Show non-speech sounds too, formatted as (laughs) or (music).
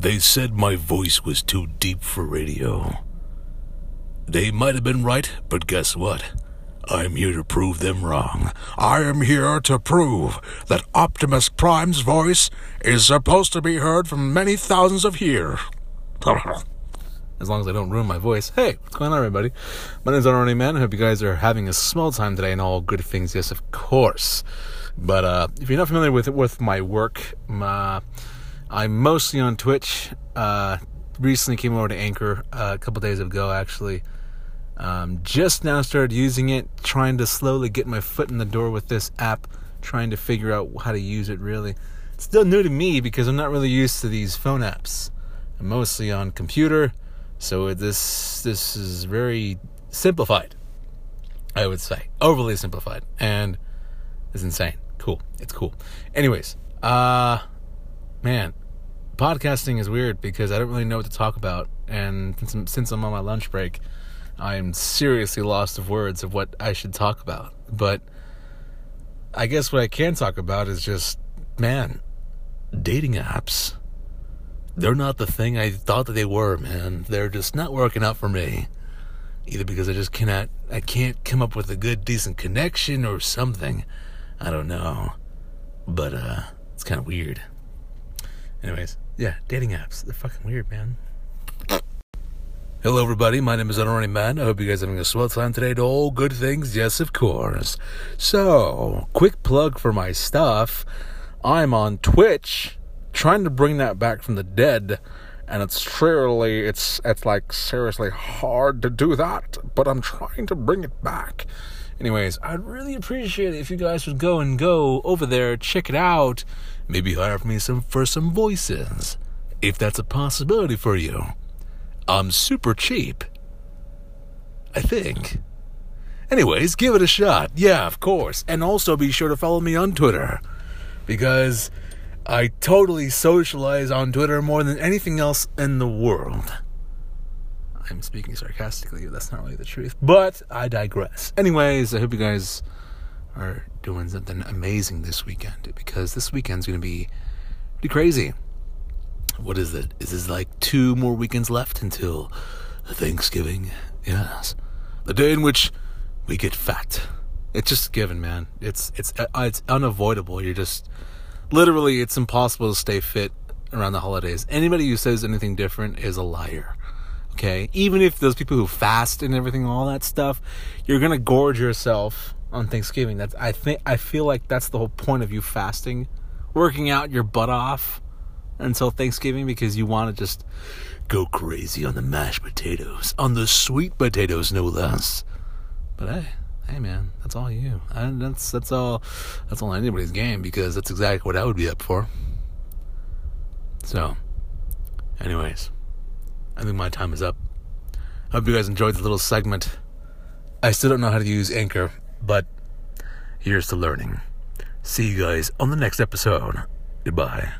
They said my voice was too deep for radio. They might have been right, but guess what? I'm here to prove them wrong. I am here to prove that Optimus Prime's voice is supposed to be heard from many thousands of here. (laughs) as long as I don't ruin my voice. Hey, what's going on, everybody? My name's Unrunning Man. I hope you guys are having a small time today and all good things. Yes, of course. But uh, if you're not familiar with with my work, my, I'm mostly on Twitch. Uh, recently came over to Anchor uh, a couple days ago, actually. Um, just now started using it, trying to slowly get my foot in the door with this app, trying to figure out how to use it really. It's still new to me because I'm not really used to these phone apps. I'm mostly on computer, so this this is very simplified. I would say overly simplified, and it's insane. Cool, it's cool. Anyways, uh, man, podcasting is weird because I don't really know what to talk about, and since I'm, since I'm on my lunch break. I'm seriously lost of words of what I should talk about. But I guess what I can talk about is just, man, dating apps. They're not the thing I thought that they were, man. They're just not working out for me. Either because I just cannot, I can't come up with a good, decent connection or something. I don't know. But, uh, it's kind of weird. Anyways, yeah, dating apps. They're fucking weird, man. Hello, everybody. My name is Unrunning Man. I hope you guys are having a swell time today to all good things. Yes, of course. So, quick plug for my stuff. I'm on Twitch, trying to bring that back from the dead, and it's truly, it's it's like seriously hard to do that, but I'm trying to bring it back. Anyways, I'd really appreciate it if you guys would go and go over there, check it out, maybe hire me some for some voices, if that's a possibility for you. I'm super cheap. I think. Anyways, give it a shot. Yeah, of course. And also be sure to follow me on Twitter. Because I totally socialize on Twitter more than anything else in the world. I'm speaking sarcastically, that's not really the truth. But I digress. Anyways, I hope you guys are doing something amazing this weekend. Because this weekend's going to be pretty crazy what is it? Is this like two more weekends left until Thanksgiving? Yes, the day in which we get fat. It's just given, man. It's it's uh, it's unavoidable. You're just literally it's impossible to stay fit around the holidays. Anybody who says anything different is a liar. Okay, even if those people who fast and everything, all that stuff, you're gonna gorge yourself on Thanksgiving. That's I think I feel like that's the whole point of you fasting, working out your butt off until Thanksgiving because you want to just go crazy on the mashed potatoes, on the sweet potatoes, no less. But hey, hey man, that's all you. And that's that's all that's all anybody's game because that's exactly what I would be up for. So, anyways, I think my time is up. I hope you guys enjoyed the little segment. I still don't know how to use Anchor, but here's to learning. See you guys on the next episode. Goodbye.